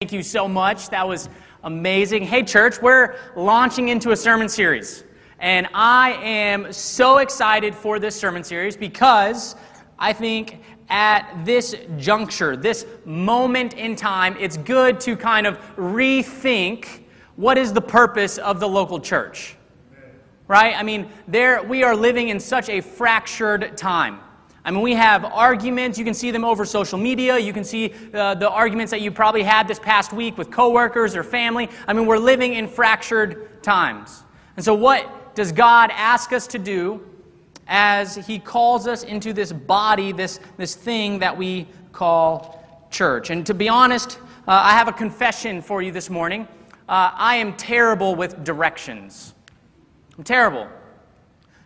Thank you so much. That was amazing. Hey, church, we're launching into a sermon series. And I am so excited for this sermon series because I think at this juncture, this moment in time, it's good to kind of rethink what is the purpose of the local church. Right? I mean, there we are living in such a fractured time. I mean, we have arguments. You can see them over social media. You can see uh, the arguments that you probably had this past week with coworkers or family. I mean, we're living in fractured times. And so, what does God ask us to do as He calls us into this body, this, this thing that we call church? And to be honest, uh, I have a confession for you this morning. Uh, I am terrible with directions. I'm terrible.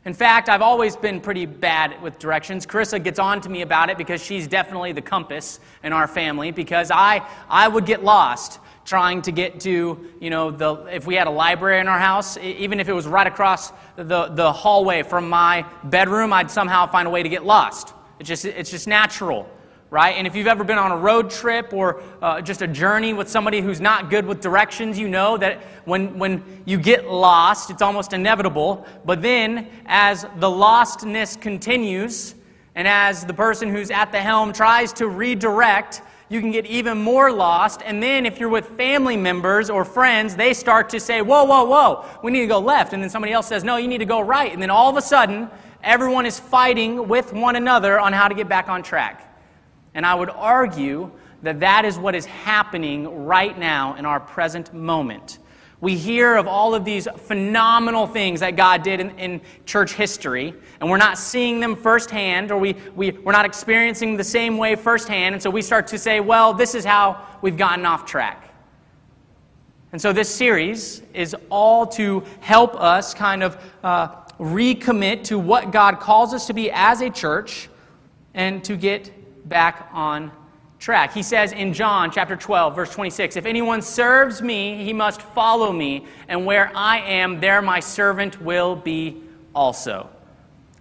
In fact, I've always been pretty bad with directions. Carissa gets on to me about it because she's definitely the compass in our family because I, I would get lost trying to get to, you know, the, if we had a library in our house, even if it was right across the, the hallway from my bedroom, I'd somehow find a way to get lost. It's just, it's just natural right? And if you've ever been on a road trip or uh, just a journey with somebody who's not good with directions, you know that when, when you get lost, it's almost inevitable. But then, as the lostness continues, and as the person who's at the helm tries to redirect, you can get even more lost. And then, if you're with family members or friends, they start to say, Whoa, whoa, whoa, we need to go left. And then somebody else says, No, you need to go right. And then all of a sudden, everyone is fighting with one another on how to get back on track. And I would argue that that is what is happening right now in our present moment. We hear of all of these phenomenal things that God did in, in, church history, and we're not seeing them firsthand, or we, we, we're not experiencing the same way firsthand, and so we start to say, well, this is how we've gotten off track. And so this series is all to help us kind of uh, recommit to what God calls us to be as a church and to get back on track. He says in John chapter 12, verse 26, If anyone serves me, he must follow me, and where I am, there my servant will be also.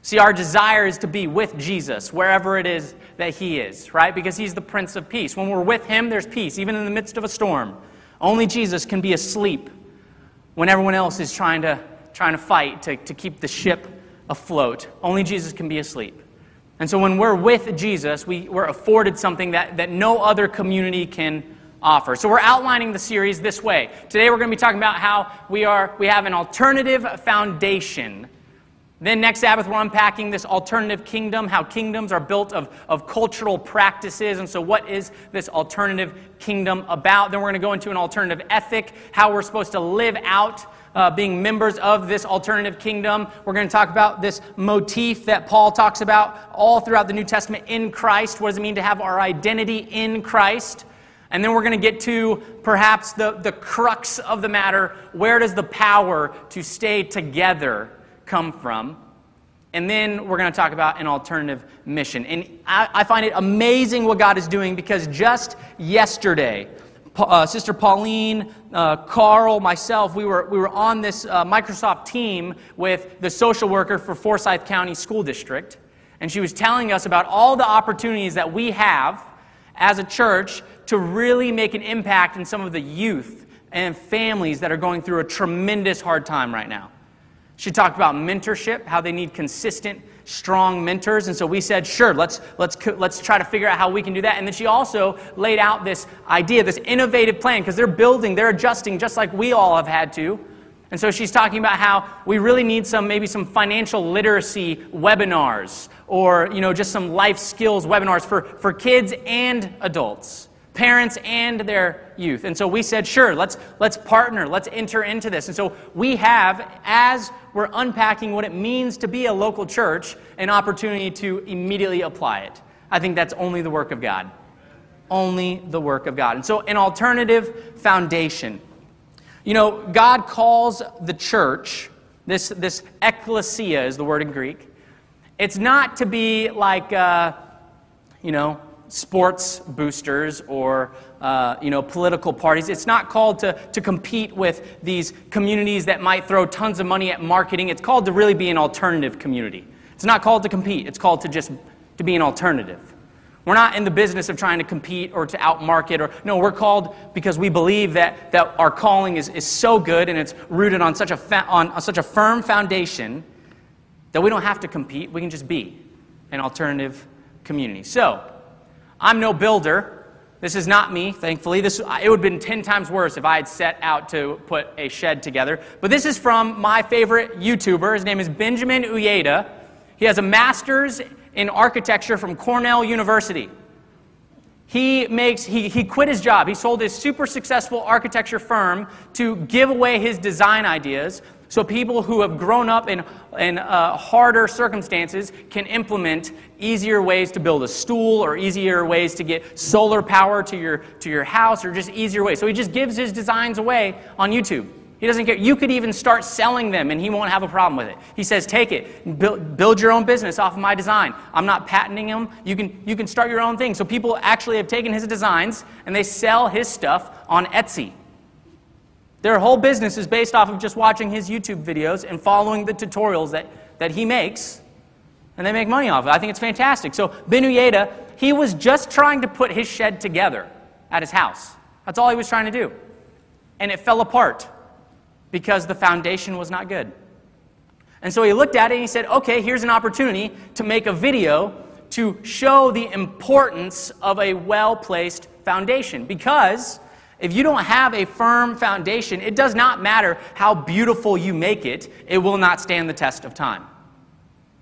See, our desire is to be with Jesus wherever it is that he is, right? Because he's the Prince of Peace. When we're with him, there's peace, even in the midst of a storm. Only Jesus can be asleep when everyone else is trying to, trying to fight to, to keep the ship afloat. Only Jesus can be asleep. And so when we're with Jesus, we, we're afforded something that, that no other community can offer. So we're outlining the series this way. Today we're going to be talking about how we, are, we have an alternative foundation. Then next Sabbath, we're unpacking this alternative kingdom, how kingdoms are built of, of cultural practices. And so, what is this alternative kingdom about? Then, we're going to go into an alternative ethic, how we're supposed to live out uh, being members of this alternative kingdom. We're going to talk about this motif that Paul talks about all throughout the New Testament in Christ. What does it mean to have our identity in Christ? And then we're going to get to perhaps the, the crux of the matter where does the power to stay together come from? And then we're going to talk about an alternative mission. And I, I find it amazing what God is doing because just yesterday, uh, Sister Pauline, uh, Carl, myself, we were, we were on this uh, Microsoft team with the social worker for Forsyth County School District. And she was telling us about all the opportunities that we have as a church to really make an impact in some of the youth and families that are going through a tremendous hard time right now. She talked about mentorship, how they need consistent strong mentors. And so we said, sure, let's, let's, let's try to figure out how we can do that. And then she also laid out this idea, this innovative plan, because they're building, they're adjusting just like we all have had to. And so she's talking about how we really need some, maybe some financial literacy webinars or, you know, just some life skills webinars for, for kids and adults parents and their youth. And so we said, sure, let's, let's partner, let's enter into this. And so we have, as we're unpacking what it means to be a local church, an opportunity to immediately apply it. I think that's only the work of God. Only the work of God. And so, an alternative foundation. You know, God calls the church, this, this ecclesia is the word in Greek, it's not to be like, uh, you know, sports boosters or uh, you know, political parties. It's not called to, to compete with these communities that might throw tons of money at marketing. It's called to really be an alternative community. It's not called to compete. It's called to just to be an alternative. We're not in the business of trying to compete or to outmarket or no, we're called because we believe that, that our calling is, is so good and it's rooted on such, a fa- on, on such a firm foundation that we don't have to compete. We can just be an alternative community. So, I'm no builder. This is not me, thankfully. This, it would have been 10 times worse if I had set out to put a shed together. But this is from my favorite YouTuber. His name is Benjamin Uyeda. He has a master's in architecture from Cornell University. He, makes, he, he quit his job. He sold his super successful architecture firm to give away his design ideas so people who have grown up in, in uh, harder circumstances can implement easier ways to build a stool or easier ways to get solar power to your, to your house or just easier ways. So he just gives his designs away on YouTube. He doesn't care. You could even start selling them and he won't have a problem with it. He says, take it, build, build your own business off of my design. I'm not patenting them. You can, you can start your own thing. So people actually have taken his designs and they sell his stuff on Etsy. Their whole business is based off of just watching his YouTube videos and following the tutorials that, that he makes. And they make money off it. I think it's fantastic. So Ben Uyeda, he was just trying to put his shed together at his house. That's all he was trying to do. And it fell apart because the foundation was not good. And so he looked at it and he said, okay, here's an opportunity to make a video to show the importance of a well placed foundation. Because if you don't have a firm foundation, it does not matter how beautiful you make it, it will not stand the test of time.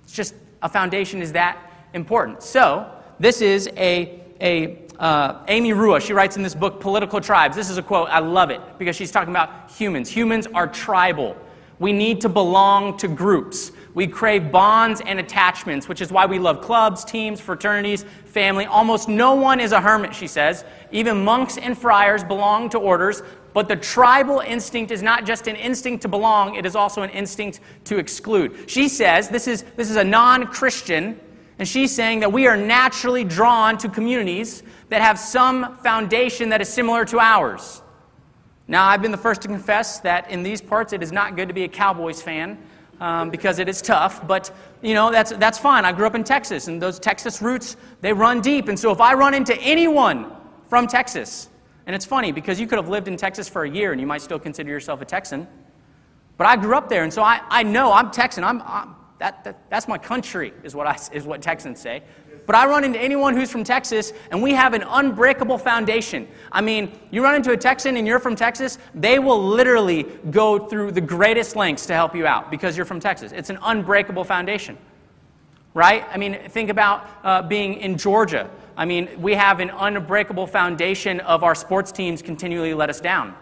It's just a foundation is that important. So, this is a, a uh, Amy Chua, she writes in this book, Political Tribes. This is a quote, I love it, because she's talking about humans. Humans are tribal. We need to belong to groups. We crave bonds and attachments, which is why we love clubs, teams, fraternities, family. Almost no one is a hermit, she says. Even monks and friars belong to orders. But the tribal instinct is not just an instinct to belong, it is also an instinct to exclude. She says, this is, this is a non Christian and she's saying that we are naturally drawn to communities that have some foundation that is similar to ours. Now, I've been the first to confess that in these parts it is not good to be a Cowboys fan um, because it is tough, but you know, that's, that's fine. I grew up in Texas, and those Texas roots, they run deep. And so if I run into anyone from Texas, and it's funny because you could have lived in Texas for a year and you might still consider yourself a Texan, but I grew up there, and so I, I know I'm Texan. I'm, I'm that, that, that's my country, is what, I, is what Texans say. But I run into anyone who's from Texas, and we have an unbreakable foundation. I mean, you run into a Texan and you're from Texas, they will literally go through the greatest lengths to help you out because you're from Texas. It's an unbreakable foundation, right? I mean, think about uh, being in Georgia. I mean, we have an unbreakable foundation of our sports teams continually let us down.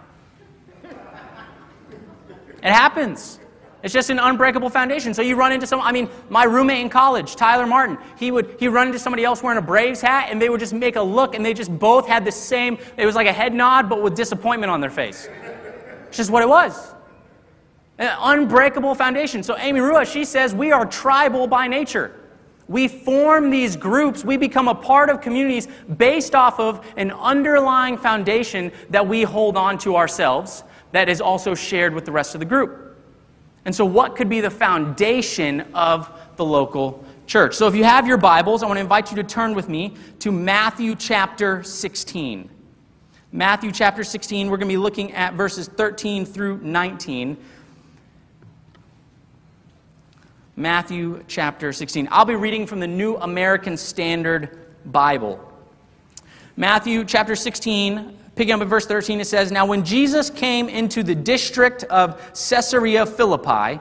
It happens. It's just an unbreakable foundation. So you run into some, I mean, my roommate in college, Tyler Martin, he would he run into somebody else wearing a Braves hat, and they would just make a look, and they just both had the same, it was like a head nod, but with disappointment on their face. It's just what it was. An unbreakable foundation. So Amy Chua, she says, we are tribal by nature. We form these groups, we become a part of communities based off of an underlying foundation that we hold on to ourselves that is also shared with the rest of the group. And so, what could be the foundation of the local church? So, if you have your Bibles, I want to invite you to turn with me to Matthew chapter 16. Matthew chapter 16, we're going to be looking at verses 13 through 19. Matthew chapter 16. I'll be reading from the New American Standard Bible. Matthew chapter 16, Picking up at verse 13, it says, Now when Jesus came into the district of Caesarea Philippi,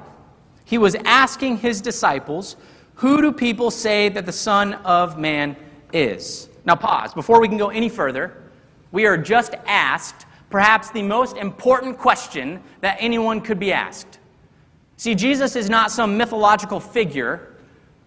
he was asking his disciples, Who do people say that the Son of Man is? Now pause. Before we can go any further, we are just asked perhaps the most important question that anyone could be asked. See, Jesus is not some mythological figure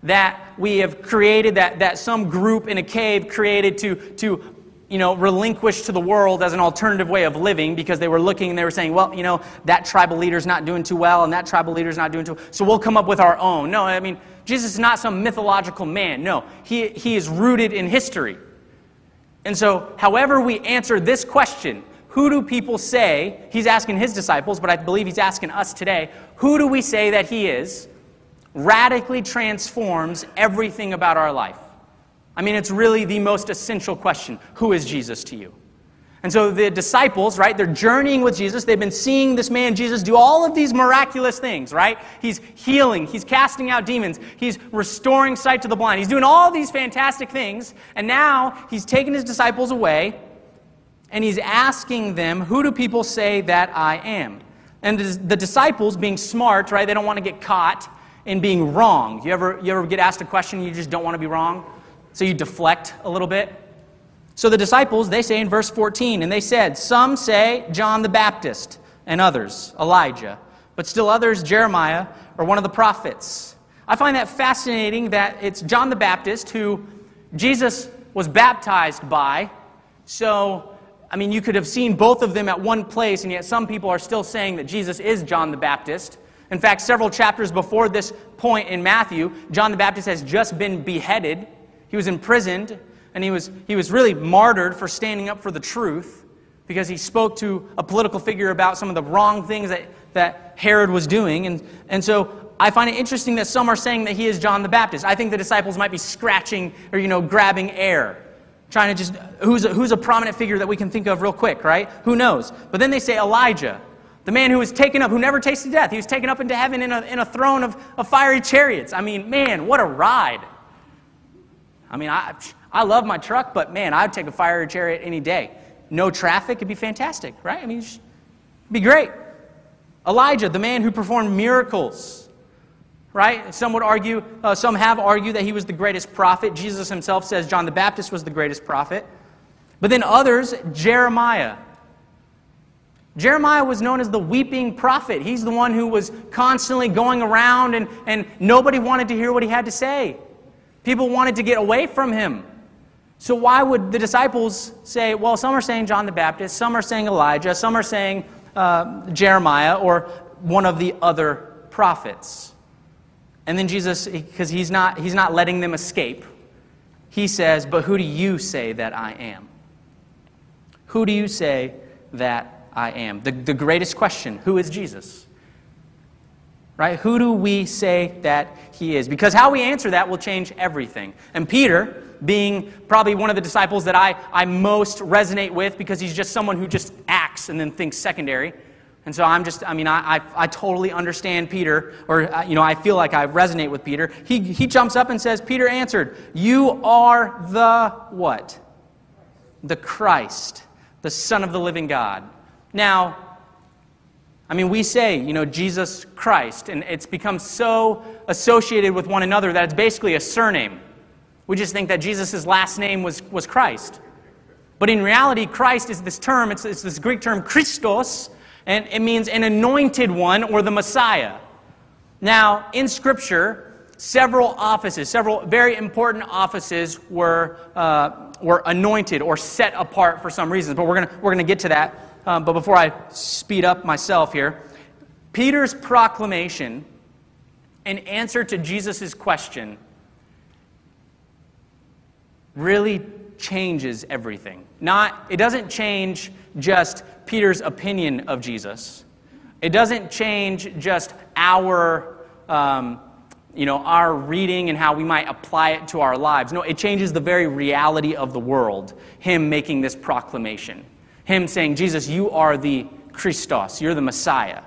that we have created, that, that some group in a cave created to, to you know, relinquished to the world as an alternative way of living because they were looking and they were saying, well, you know, that tribal leader's not doing too well and that tribal leader's not doing too well, so we'll come up with our own. No, I mean, Jesus is not some mythological man. No, he, he is rooted in history. And so, however we answer this question, who do people say, he's asking his disciples, but I believe he's asking us today, who do we say that he is, radically transforms everything about our life. I mean, it's really the most essential question Who is Jesus to you? And so the disciples, right, they're journeying with Jesus. They've been seeing this man, Jesus, do all of these miraculous things, right? He's healing, he's casting out demons, he's restoring sight to the blind, he's doing all these fantastic things. And now he's taken his disciples away and he's asking them, Who do people say that I am? And the disciples, being smart, right, they don't want to get caught in being wrong. You ever, you ever get asked a question you just don't want to be wrong? So you deflect a little bit? So the disciples, they say in verse 14, and they said, Some say John the Baptist, and others, Elijah, but still others, Jeremiah, or one of the prophets. I find that fascinating that it's John the Baptist who Jesus was baptized by. So, I mean, you could have seen both of them at one place, and yet some people are still saying that Jesus is John the Baptist. In fact, several chapters before this point in Matthew, John the Baptist has just been beheaded. He was imprisoned and he was, he was really martyred for standing up for the truth because he spoke to a political figure about some of the wrong things that, that Herod was doing. And, and so I find it interesting that some are saying that he is John the Baptist. I think the disciples might be scratching or, you know, grabbing air, trying to just, who's a, who's a prominent figure that we can think of real quick, right? Who knows? But then they say Elijah, the man who was taken up, who never tasted death. He was taken up into heaven in a, in a throne of, of fiery chariots. I mean, man, what a ride. I mean, I, I love my truck, but man, I'd take a fire chariot any day. No traffic, it'd be fantastic, right? I mean, it'd be great. Elijah, the man who performed miracles, right? Some would argue, uh, some have argued that he was the greatest prophet. Jesus himself says John the Baptist was the greatest prophet. But then others, Jeremiah. Jeremiah was known as the weeping prophet. He's the one who was constantly going around and, and nobody wanted to hear what he had to say. People wanted to get away from him. So, why would the disciples say, well, some are saying John the Baptist, some are saying Elijah, some are saying uh, Jeremiah, or one of the other prophets? And then Jesus, because he's not, he's not letting them escape, he says, But who do you say that I am? Who do you say that I am? The, the greatest question who is Jesus? Right? Who do we say that he is? Because how we answer that will change everything. And Peter, being probably one of the disciples that I, I most resonate with because he's just someone who just acts and then thinks secondary. And so I'm just, I mean, I, I, I totally understand Peter, or, uh, you know, I feel like I resonate with Peter. He, he jumps up and says, Peter answered, You are the what? The Christ, the Son of the living God. Now, I mean, we say, you know, Jesus Christ, and it's become so associated with one another that it's basically a surname. We just think that Jesus' last name was, was Christ. But in reality, Christ is this term, it's, it's this Greek term, Christos, and it means an anointed one or the Messiah. Now, in Scripture, several offices, several very important offices were, uh, were anointed or set apart for some reasons. But we're going we're going to get to that. Um, but before I speed up myself here, Peter's proclamation in answer to Jesus' question really changes everything. Not, it doesn't change just Peter's opinion of Jesus. It doesn't change just our, um, you know, our reading and how we might apply it to our lives. No, it changes the very reality of the world. Him making this proclamation. Him saying, Jesus, you are the Christos, you're the Messiah.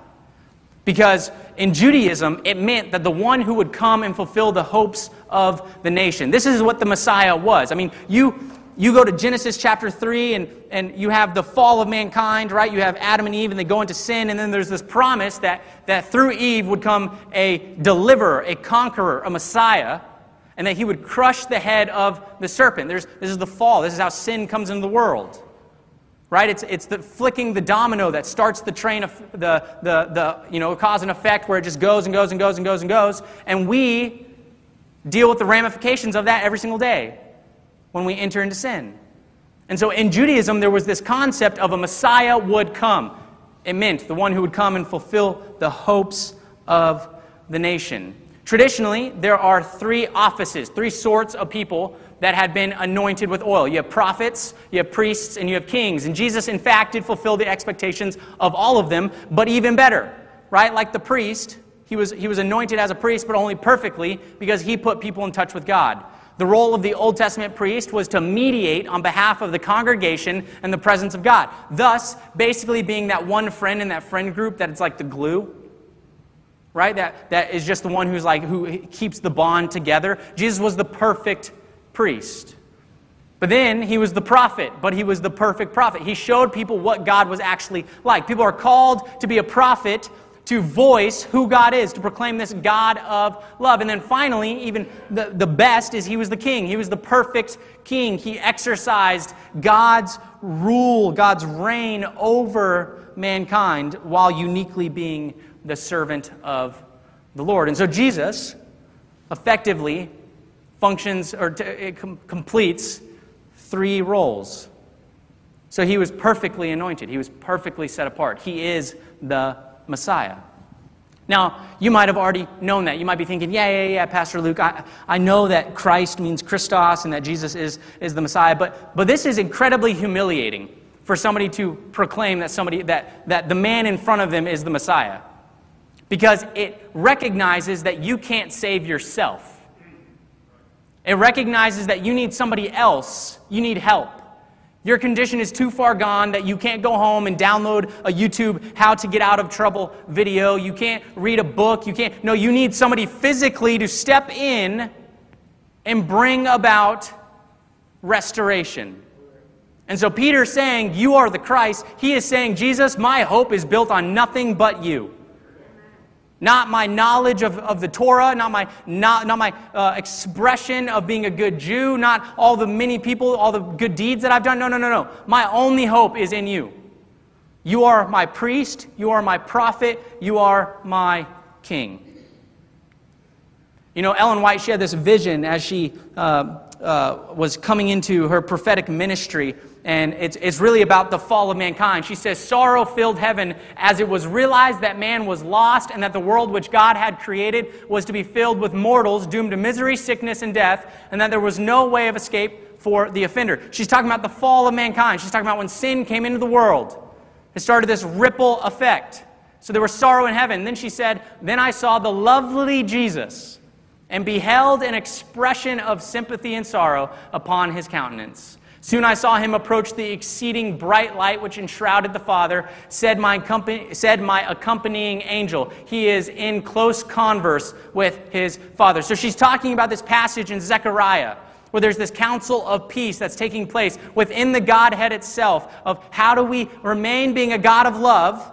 Because in Judaism, it meant that the one who would come and fulfill the hopes of the nation. This is what the Messiah was. I mean, you, you go to Genesis chapter 3 and, and you have the fall of mankind, right? You have Adam and Eve and they go into sin, and then there's this promise that, that through Eve would come a deliverer, a conqueror, a Messiah, and that he would crush the head of the serpent. There's, this is the fall. This is how sin comes into the world right? It's, it's the flicking the domino that starts the train of the, the, the, you know, cause and effect where it just goes and goes and goes and goes and goes. And we deal with the ramifications of that every single day when we enter into sin. And so in Judaism, there was this concept of a Messiah would come. It meant the one who would come and fulfill the hopes of the nation. Traditionally, there are three offices, three sorts of people that had been anointed with oil. You have prophets, you have priests, and you have kings. And Jesus, in fact, did fulfill the expectations of all of them, but even better, right? Like the priest, he was, he was anointed as a priest, but only perfectly because he put people in touch with God. The role of the Old Testament priest was to mediate on behalf of the congregation and the presence of God. Thus, basically being that one friend in that friend group that it's like the glue, right? That, that is just the one who's like, who keeps the bond together. Jesus was the perfect priest. But then he was the prophet, but he was the perfect prophet. He showed people what God was actually like. People are called to be a prophet to voice who God is, to proclaim this God of love. And then finally, even the, the best is he was the king. He was the perfect king. He exercised God's rule, God's reign over mankind while uniquely being the servant of the Lord. And so Jesus effectively functions or t- com- completes three roles. So he was perfectly anointed, he was perfectly set apart. He is the Messiah. Now, you might have already known that. You might be thinking, yeah, yeah, yeah, Pastor Luke, I, I know that Christ means Christos and that Jesus is, is the Messiah, but, but this is incredibly humiliating for somebody to proclaim that, somebody, that, that the man in front of them is the Messiah. Because it recognizes that you can't save yourself. It recognizes that you need somebody else, you need help. Your condition is too far gone that you can't go home and download a YouTube how to get out of trouble video. You can't read a book. You can't. No, you need somebody physically to step in and bring about restoration. And so Peter's saying, You are the Christ. He is saying, Jesus, my hope is built on nothing but you not my knowledge of, of the Torah, not my, not, not my uh, expression of being a good Jew, not all the many people, all the good deeds that I've done. No, no, no, no. My only hope is in you. You are my priest, you are my prophet, you are my king. You know, Ellen White, she had this vision as she uh, uh, was coming into her prophetic ministry and it's, it's really about the fall of mankind. She says, Sorrow filled heaven as it was realized that man was lost and that the world which God had created was to be filled with mortals doomed to misery, sickness, and death, and that there was no way of escape for the offender. She's talking about the fall of mankind. She's talking about when sin came into the world. It started this ripple effect. So there was sorrow in heaven. Then she said, Then I saw the lovely Jesus and beheld an expression of sympathy and sorrow upon his countenance. Soon I saw him approach the exceeding bright light which enshrouded the Father, said my, said my accompanying angel. He is in close converse with his Father. So she's talking about this passage in Zechariah where there's this council of peace that's taking place within the Godhead itself of how do we remain being a God of love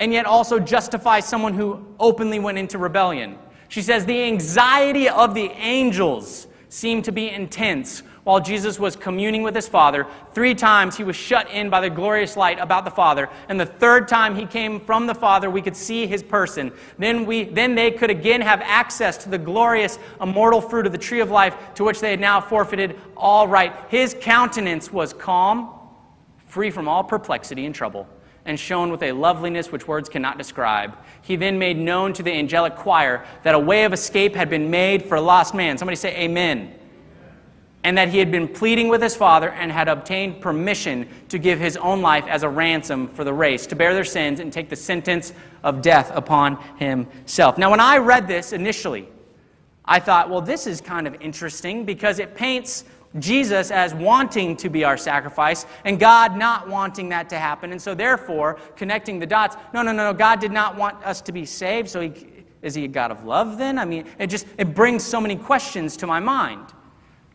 and yet also justify someone who openly went into rebellion. She says the anxiety of the angels seemed to be intense while Jesus was communing with his Father. Three times he was shut in by the glorious light about the Father. And the third time he came from the Father, we could see his person. Then, we, then they could again have access to the glorious, immortal fruit of the tree of life to which they had now forfeited all right. His countenance was calm, free from all perplexity and trouble and shone with a loveliness which words cannot describe. He then made known to the angelic choir that a way of escape had been made for lost man. Somebody say, Amen and that he had been pleading with his father and had obtained permission to give his own life as a ransom for the race, to bear their sins and take the sentence of death upon himself. Now, when I read this initially, I thought, well, this is kind of interesting because it paints Jesus as wanting to be our sacrifice and God not wanting that to happen. And so, therefore, connecting the dots, no, no, no, no, God did not want us to be saved. So, he, is he a God of love then? I mean, it just it brings so many questions to my mind.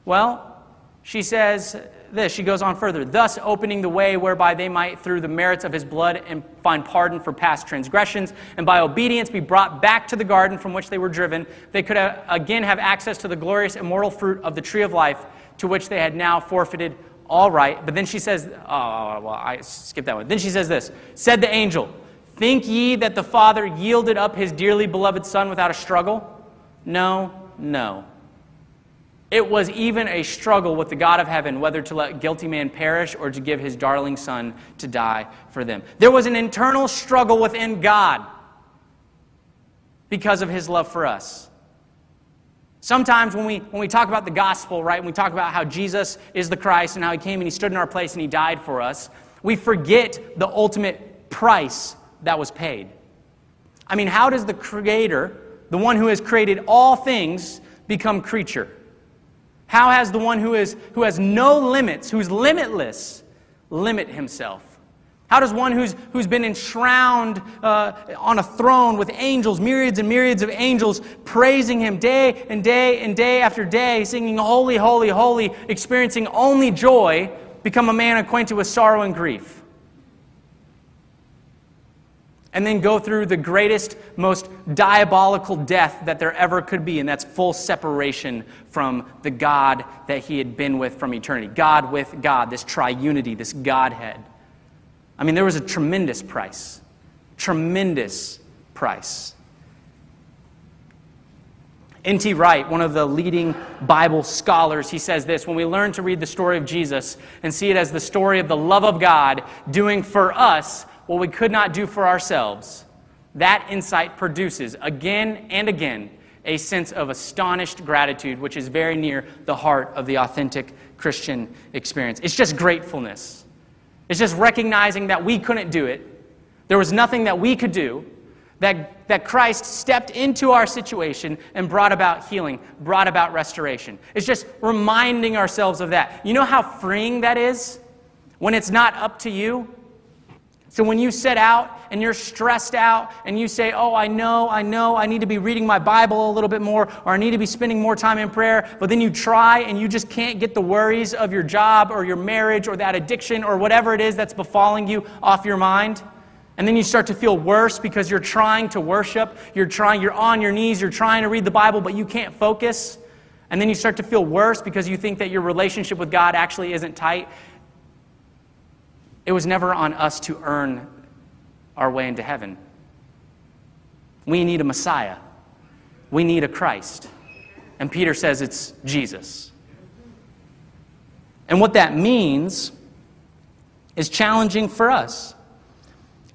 Well, she says this. She goes on further, thus opening the way whereby they might, through the merits of his blood, and find pardon for past transgressions, and by obedience be brought back to the garden from which they were driven. They could again have access to the glorious immortal fruit of the tree of life, to which they had now forfeited all right. But then she says, oh, well, I skipped that one. Then she says this Said the angel, Think ye that the Father yielded up his dearly beloved Son without a struggle? No, no. It was even a struggle with the God of heaven whether to let guilty man perish or to give his darling son to die for them. There was an internal struggle within God because of his love for us. Sometimes when we, when we talk about the gospel, right, when we talk about how Jesus is the Christ and how he came and he stood in our place and he died for us, we forget the ultimate price that was paid. I mean, how does the Creator, the one who has created all things, become creature? How has the one who, is, who has no limits, who's limitless, limit himself? How does one who's, who's been enshrouded uh, on a throne with angels, myriads and myriads of angels, praising him day and day and day after day, singing, Holy, Holy, Holy, experiencing only joy, become a man acquainted with sorrow and grief? And then go through the greatest, most diabolical death that there ever could be, and that's full separation from the God that he had been with from eternity. God with God, this triunity, this Godhead. I mean, there was a tremendous price. Tremendous price. N.T. Wright, one of the leading Bible scholars, he says this When we learn to read the story of Jesus and see it as the story of the love of God doing for us what we could not do for ourselves, that insight produces again and again a sense of astonished gratitude, which is very near the heart of the authentic Christian experience. It's just gratefulness. It's just recognizing that we couldn't do it. There was nothing that we could do, that, that Christ stepped into our situation and brought about healing, brought about restoration. It's just reminding ourselves of that. You know how freeing that is? When it's not up to you, so when you set out and you're stressed out and you say, Oh, I know, I know, I need to be reading my Bible a little bit more, or I need to be spending more time in prayer, but then you try and you just can't get the worries of your job or your marriage or that addiction or whatever it is that's befalling you off your mind. And then you start to feel worse because you're trying to worship, you're trying, you're on your knees, you're trying to read the Bible, but you can't focus. And then you start to feel worse because you think that your relationship with God actually isn't tight. It was never on us to earn our way into heaven. We need a Messiah. We need a Christ. And Peter says it's Jesus. And what that means is challenging for us.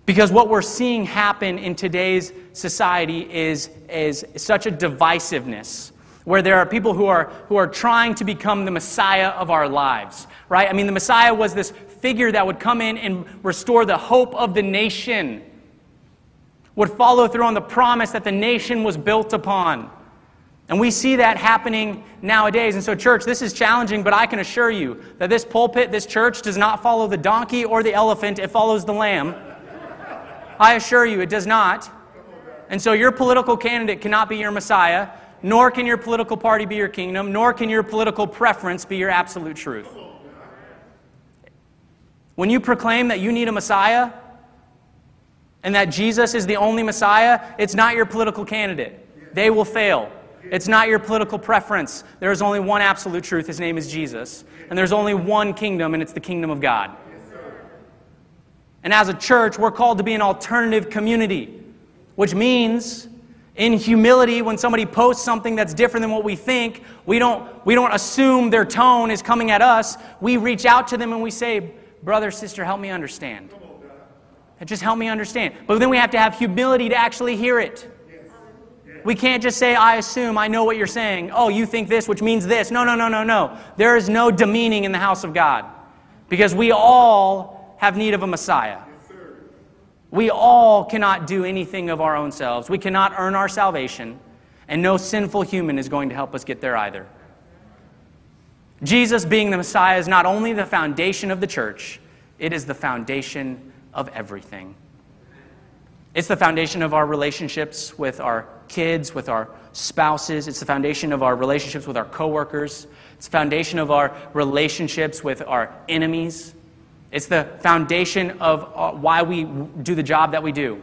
Because what we're seeing happen in today's society is, is such a divisiveness where there are people who are, who are trying to become the Messiah of our lives, right? I mean, the Messiah was this figure that would come in and restore the hope of the nation, would follow through on the promise that the nation was built upon. And we see that happening nowadays. And so, church, this is challenging, but I can assure you that this pulpit, this church, does not follow the donkey or the elephant, it follows the lamb. I assure you, it does not. And so, your political candidate cannot be your Messiah, nor can your political party be your kingdom, nor can your political preference be your absolute truth. When you proclaim that you need a Messiah and that Jesus is the only Messiah, it's not your political candidate. They will fail. It's not your political preference. There is only one absolute truth. His name is Jesus. And there's only one kingdom, and it's the kingdom of God. And as a church, we're called to be an alternative community, which means in humility when somebody posts something that's different than what we think we don't, we don't assume their tone is coming at us we reach out to them and we say brother, sister, help me understand. Just help me understand. But then we have to have humility to actually hear it. We can't just say, I assume, I know what you're saying. Oh, you think this, which means this. No, no, no, no, no. There is no demeaning in the house of God because we all have need of a Messiah. We all cannot do anything of our own selves. We cannot earn our salvation, and no sinful human is going to help us get there either. Jesus being the Messiah is not only the foundation of the church, it is the foundation of everything. It's the foundation of our relationships with our kids, with our spouses. It's the foundation of our relationships with our coworkers. It's the foundation of our relationships with our enemies. It's the foundation of uh, why we do the job that we do.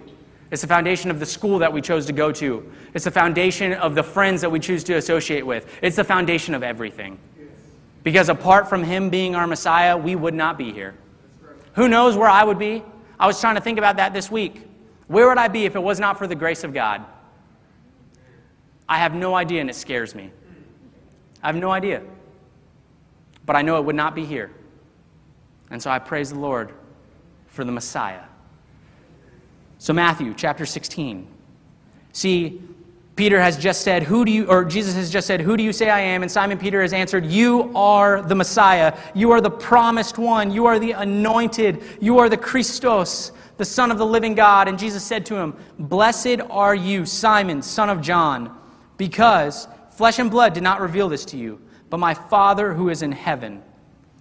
It's the foundation of the school that we chose to go to. It's the foundation of the friends that we choose to associate with. It's the foundation of everything. Because apart from Him being our Messiah, we would not be here. Who knows where I would be? I was trying to think about that this week. Where would I be if it was not for the grace of God? I have no idea, and it scares me. I have no idea. But I know it would not be here. And so I praise the Lord for the Messiah. So, Matthew chapter 16. See, Peter has just said, Who do you, or Jesus has just said, Who do you say I am? And Simon Peter has answered, You are the Messiah. You are the promised one. You are the anointed. You are the Christos, the Son of the living God. And Jesus said to him, Blessed are you, Simon, son of John, because flesh and blood did not reveal this to you, but my Father who is in heaven.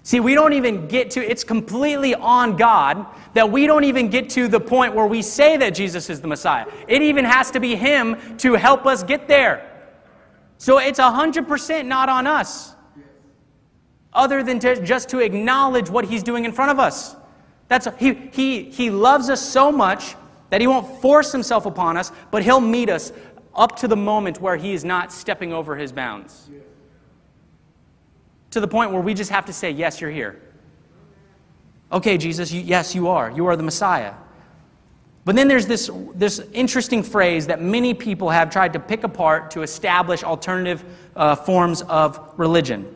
See, we don't even get to, it's completely on God that we don't even get to the point where we say that Jesus is the Messiah. It even has to be Him to help us get there. So it's 100% not on us, other than to, just to acknowledge what He's doing in front of us. That's, he, he, he loves us so much that He won't force Himself upon us, but He'll meet us up to the moment where He is not stepping over His bounds. To the point where we just have to say, Yes, you're here. Okay, Jesus, you, yes, you are. You are the Messiah. But then there's this, this interesting phrase that many people have tried to pick apart to establish alternative uh, forms of religion.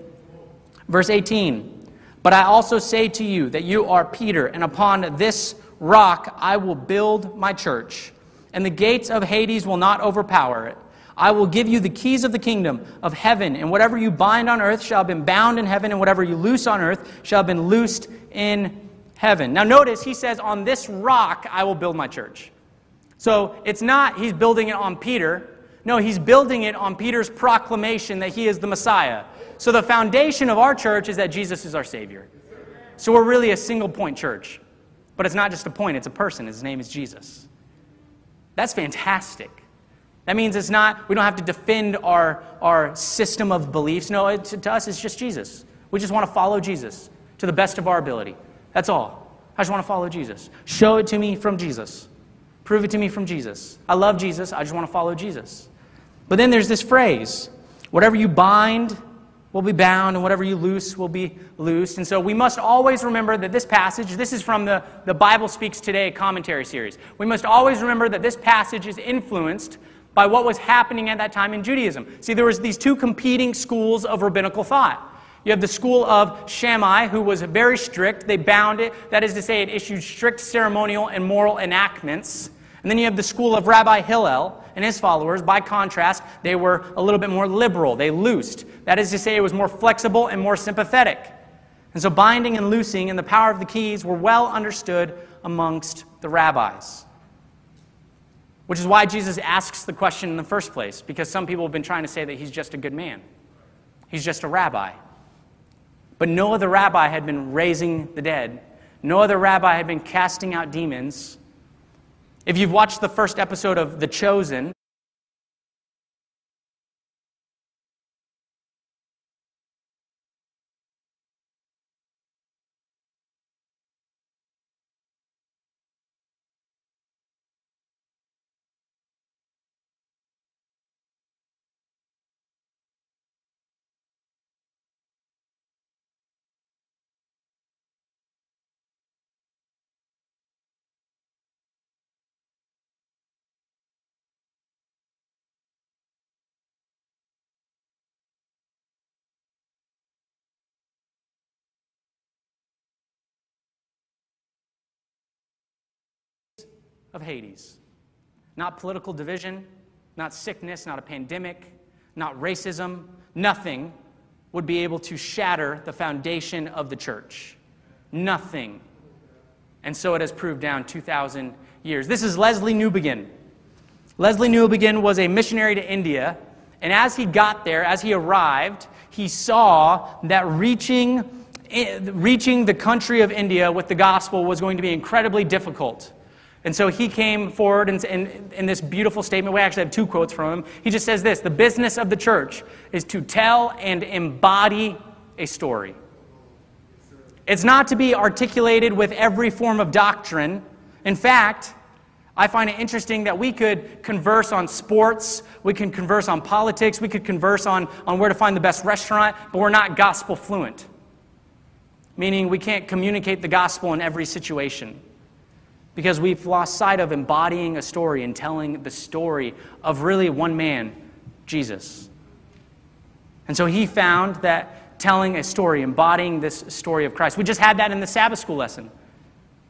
Verse 18 But I also say to you that you are Peter, and upon this rock I will build my church, and the gates of Hades will not overpower it. I will give you the keys of the kingdom of heaven, and whatever you bind on earth shall have been bound in heaven, and whatever you loose on earth shall have been loosed in heaven. Now, notice he says, On this rock I will build my church. So it's not he's building it on Peter. No, he's building it on Peter's proclamation that he is the Messiah. So the foundation of our church is that Jesus is our Savior. So we're really a single point church. But it's not just a point, it's a person. His name is Jesus. That's fantastic. That means it's not, we don't have to defend our, our system of beliefs. No, it, to us, it's just Jesus. We just want to follow Jesus to the best of our ability. That's all. I just want to follow Jesus. Show it to me from Jesus. Prove it to me from Jesus. I love Jesus. I just want to follow Jesus. But then there's this phrase whatever you bind will be bound, and whatever you loose will be loosed. And so we must always remember that this passage, this is from the, the Bible Speaks Today commentary series. We must always remember that this passage is influenced by what was happening at that time in Judaism. See, there was these two competing schools of rabbinical thought. You have the school of Shammai, who was very strict. They bound it. That is to say, it issued strict ceremonial and moral enactments. And then you have the school of Rabbi Hillel and his followers. By contrast, they were a little bit more liberal. They loosed. That is to say, it was more flexible and more sympathetic. And so binding and loosing and the power of the keys were well understood amongst the rabbis. Which is why Jesus asks the question in the first place, because some people have been trying to say that he's just a good man. He's just a rabbi. But no other rabbi had been raising the dead, no other rabbi had been casting out demons. If you've watched the first episode of The Chosen, of Hades. Not political division, not sickness, not a pandemic, not racism, nothing would be able to shatter the foundation of the church. Nothing. And so it has proved down 2,000 years. This is Lesslie Newbigin. Lesslie Newbigin was a missionary to India, and as he got there, as he arrived, he saw that reaching, eh, reaching the country of India with the gospel was going to be incredibly difficult. And so he came forward in, in, in, this beautiful statement. We actually have two quotes from him. He just says this The business of the church is to tell and embody a story. It's not to be articulated with every form of doctrine. In fact, I find it interesting that we could converse on sports, we can converse on politics, we could converse on, on where to find the best restaurant, but we're not gospel fluent. Meaning we can't communicate the gospel in every situation because we've lost sight of embodying a story and telling the story of really one man, Jesus. And so he found that telling a story, embodying this story of Christ, we just had that in the Sabbath school lesson,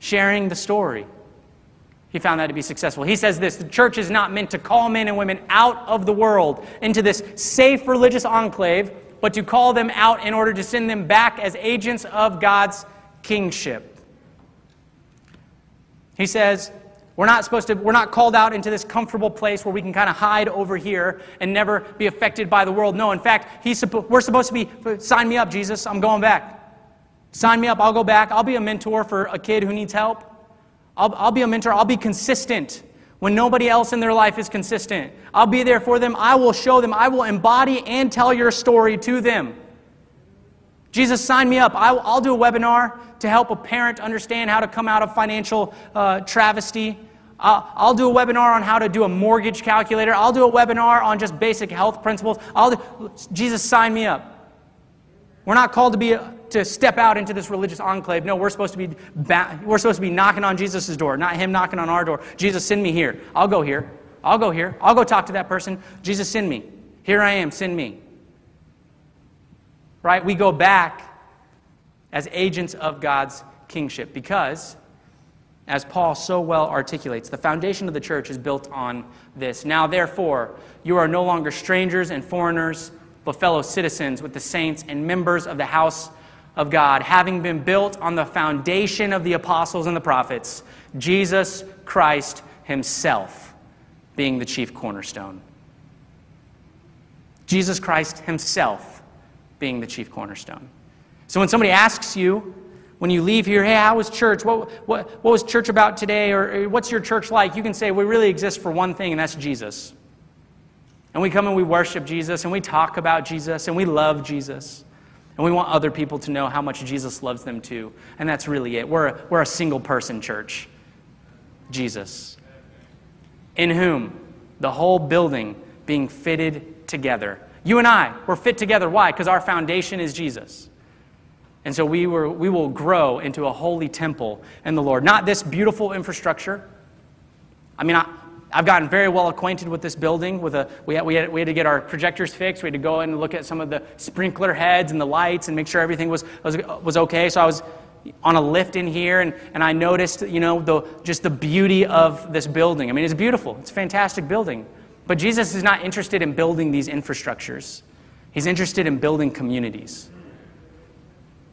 sharing the story. He found that to be successful. He says this the church is not meant to call men and women out of the world into this safe religious enclave, but to call them out in order to send them back as agents of God's kingship. He says, We're not supposed to, we're not called out into this comfortable place where we can kind of hide over here and never be affected by the world. No, in fact, he's, we're supposed to be, sign me up, Jesus, I'm going back. Sign me up, I'll go back. I'll be a mentor for a kid who needs help. I'll, I'll be a mentor, I'll be consistent when nobody else in their life is consistent. I'll be there for them. I will show them. I will embody and tell your story to them. Jesus, sign me up. I'll, I'll do a webinar to help a parent understand how to come out of financial uh, travesty. I'll, I'll, do a webinar on how to do a mortgage calculator. I'll do a webinar on just basic health principles. I'll do, Jesus, sign me up. We're not called to be to step out into this religious enclave. No, we're supposed to be we're supposed to be knocking on Jesus' door, not him knocking on our door. Jesus, send me here. I'll go here. I'll go here. I'll go talk to that person. Jesus, send me. Here I am. Send me. Right? We go back as agents of God's kingship because as Paul so well articulates, the foundation of the church is built on this. Now, therefore, you are no longer strangers and foreigners, but fellow citizens with the saints and members of the house of God, having been built on the foundation of the apostles and the prophets, Jesus Christ Himself being the chief cornerstone. Jesus Christ Himself being the chief cornerstone. So when somebody asks you, when you leave here, hey, how was church? What, what, what was church about today? Or, what's your church like? You can say, we really exist for one thing, and that's Jesus. And we come and we worship Jesus, and we talk about Jesus, and we love Jesus. And we want other people to know how much Jesus loves them too. And that's really it. We're a, we're a single person church Jesus. In whom the whole building being fitted together. You and I, we're fit together. Why? Because our foundation is Jesus. And so we, were, we will grow into a holy temple in the Lord. Not this beautiful infrastructure. I mean, I, I've gotten very well acquainted with this building. With a, we, had, we, had, we had to get our projectors fixed. We had to go in and look at some of the sprinkler heads and the lights and make sure everything was, was, was okay. So I was on a lift in here and, and I noticed, you know, the, just the beauty of this building. I mean, it's beautiful. It's a fantastic building. But Jesus is not interested in building these infrastructures. He's interested in building communities.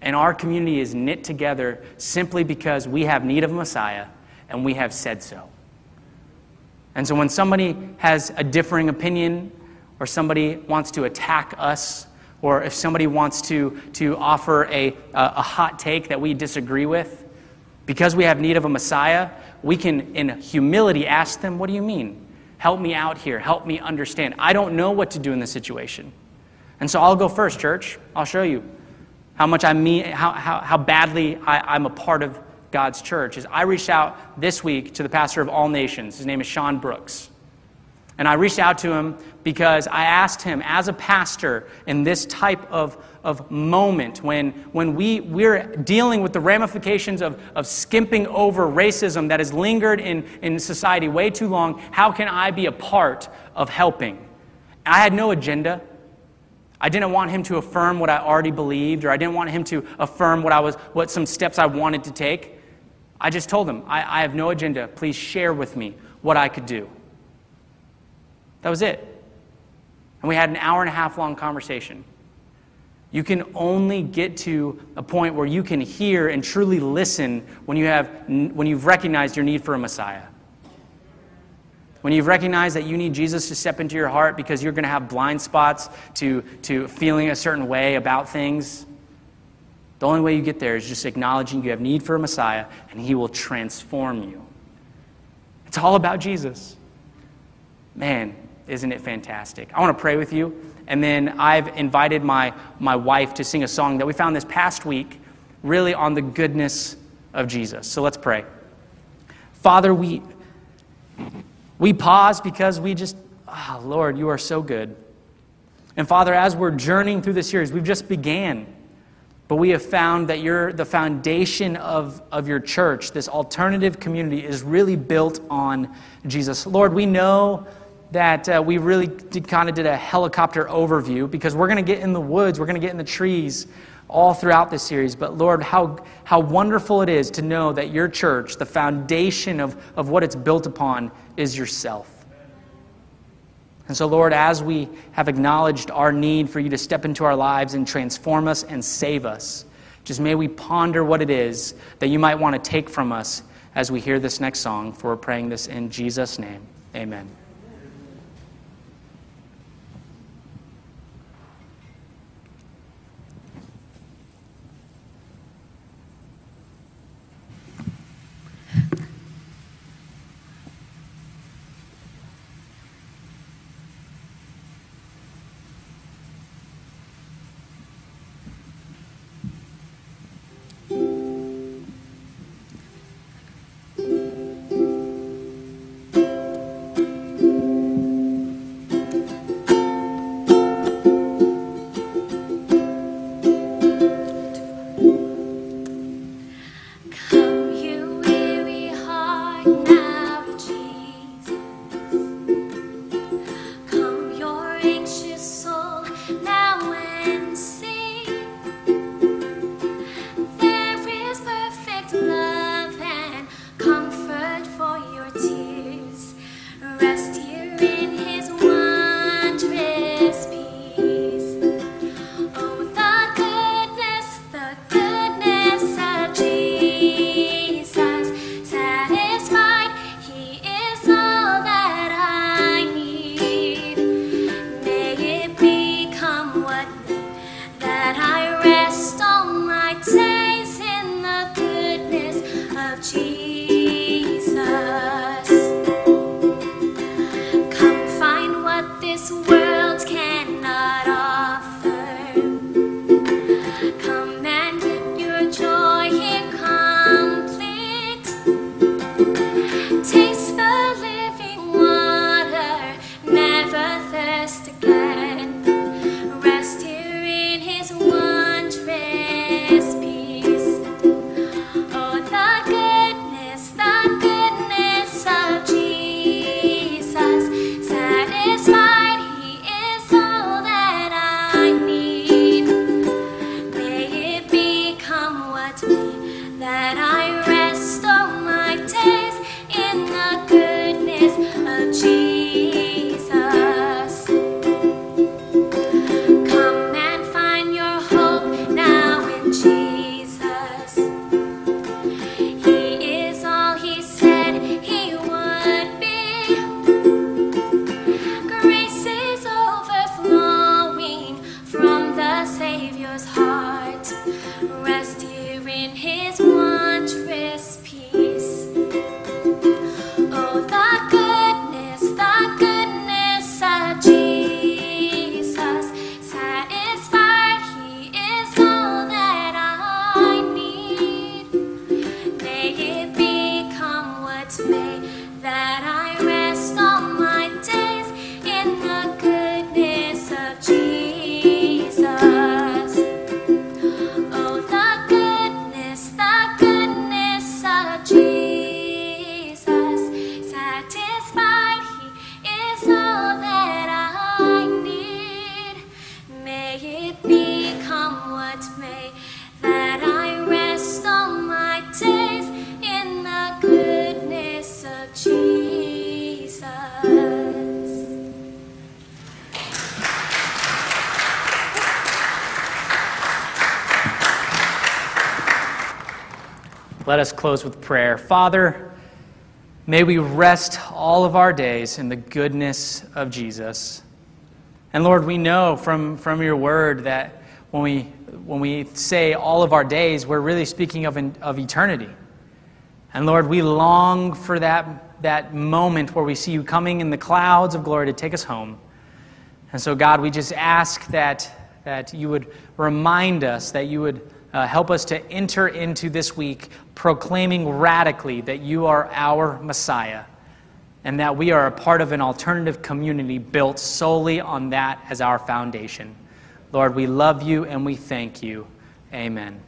And our community is knit together simply because we have need of a Messiah and we have said so. And so when somebody has a differing opinion, or somebody wants to attack us, or if somebody wants to, to offer a, a hot take that we disagree with, because we have need of a Messiah, we can, in humility, ask them, What do you mean? Help me out here. Help me understand. I don't know what to do in this situation. And so I'll go first, church. I'll show you how much I mean, how, how, how badly I, I'm a part of God's church is I reached out this week to the pastor of all nations. His name is Sean Brooks. And I reached out to him because I asked him, as a pastor, in this type of, of moment when, when we, we're dealing with the ramifications of, of skimping over racism that has lingered in, in society way too long, how can I be a part of helping? I had no agenda. I didn't want him to affirm what I already believed, or I didn't want him to affirm what, I was, what some steps I wanted to take. I just told him, I, I have no agenda. Please share with me what I could do. That was it. And we had an hour and a half long conversation. You can only get to a point where you can hear and truly listen when, you have, when you've recognized your need for a Messiah. When you've recognized that you need Jesus to step into your heart because you're going to have blind spots to, to feeling a certain way about things the only way you get there is just acknowledging you have need for a Messiah and he will transform you. It's all about Jesus. Man, isn't it fantastic? I want to pray with you. And then I've invited my, my wife to sing a song that we found this past week, really on the goodness of Jesus. So let's pray. Father, we, we pause because we just, oh, Lord, you are so good. And Father, as we're journeying through this series, we've just began. But we have found that you're the foundation of, of your church, this alternative community, is really built on Jesus. Lord, we know that uh, we really did, kind of did a helicopter overview because we're going to get in the woods, we're going to get in the trees all throughout this series. But Lord, how, how wonderful it is to know that your church, the foundation of, of what it's built upon, is yourself. And so, Lord, as we have acknowledged our need for you to step into our lives and transform us and save us, just may we ponder what it is that you might want to take from us as we hear this next song, for we're praying this in Jesus' name. Amen. Let us close with prayer. Father, may we rest all of our days in the goodness of Jesus. And Lord, we know from, from your word that when we, when we say all of our days, we're really speaking of, of eternity. And Lord, we long for that, that moment where we see you coming in the clouds of glory to take us home. And so, God, we just ask that, that you would remind us, that you would uh, help us to enter into this week proclaiming radically that you are our Messiah and that we are a part of an alternative community built solely on that as our foundation. Lord, we love you and we thank you. Amen.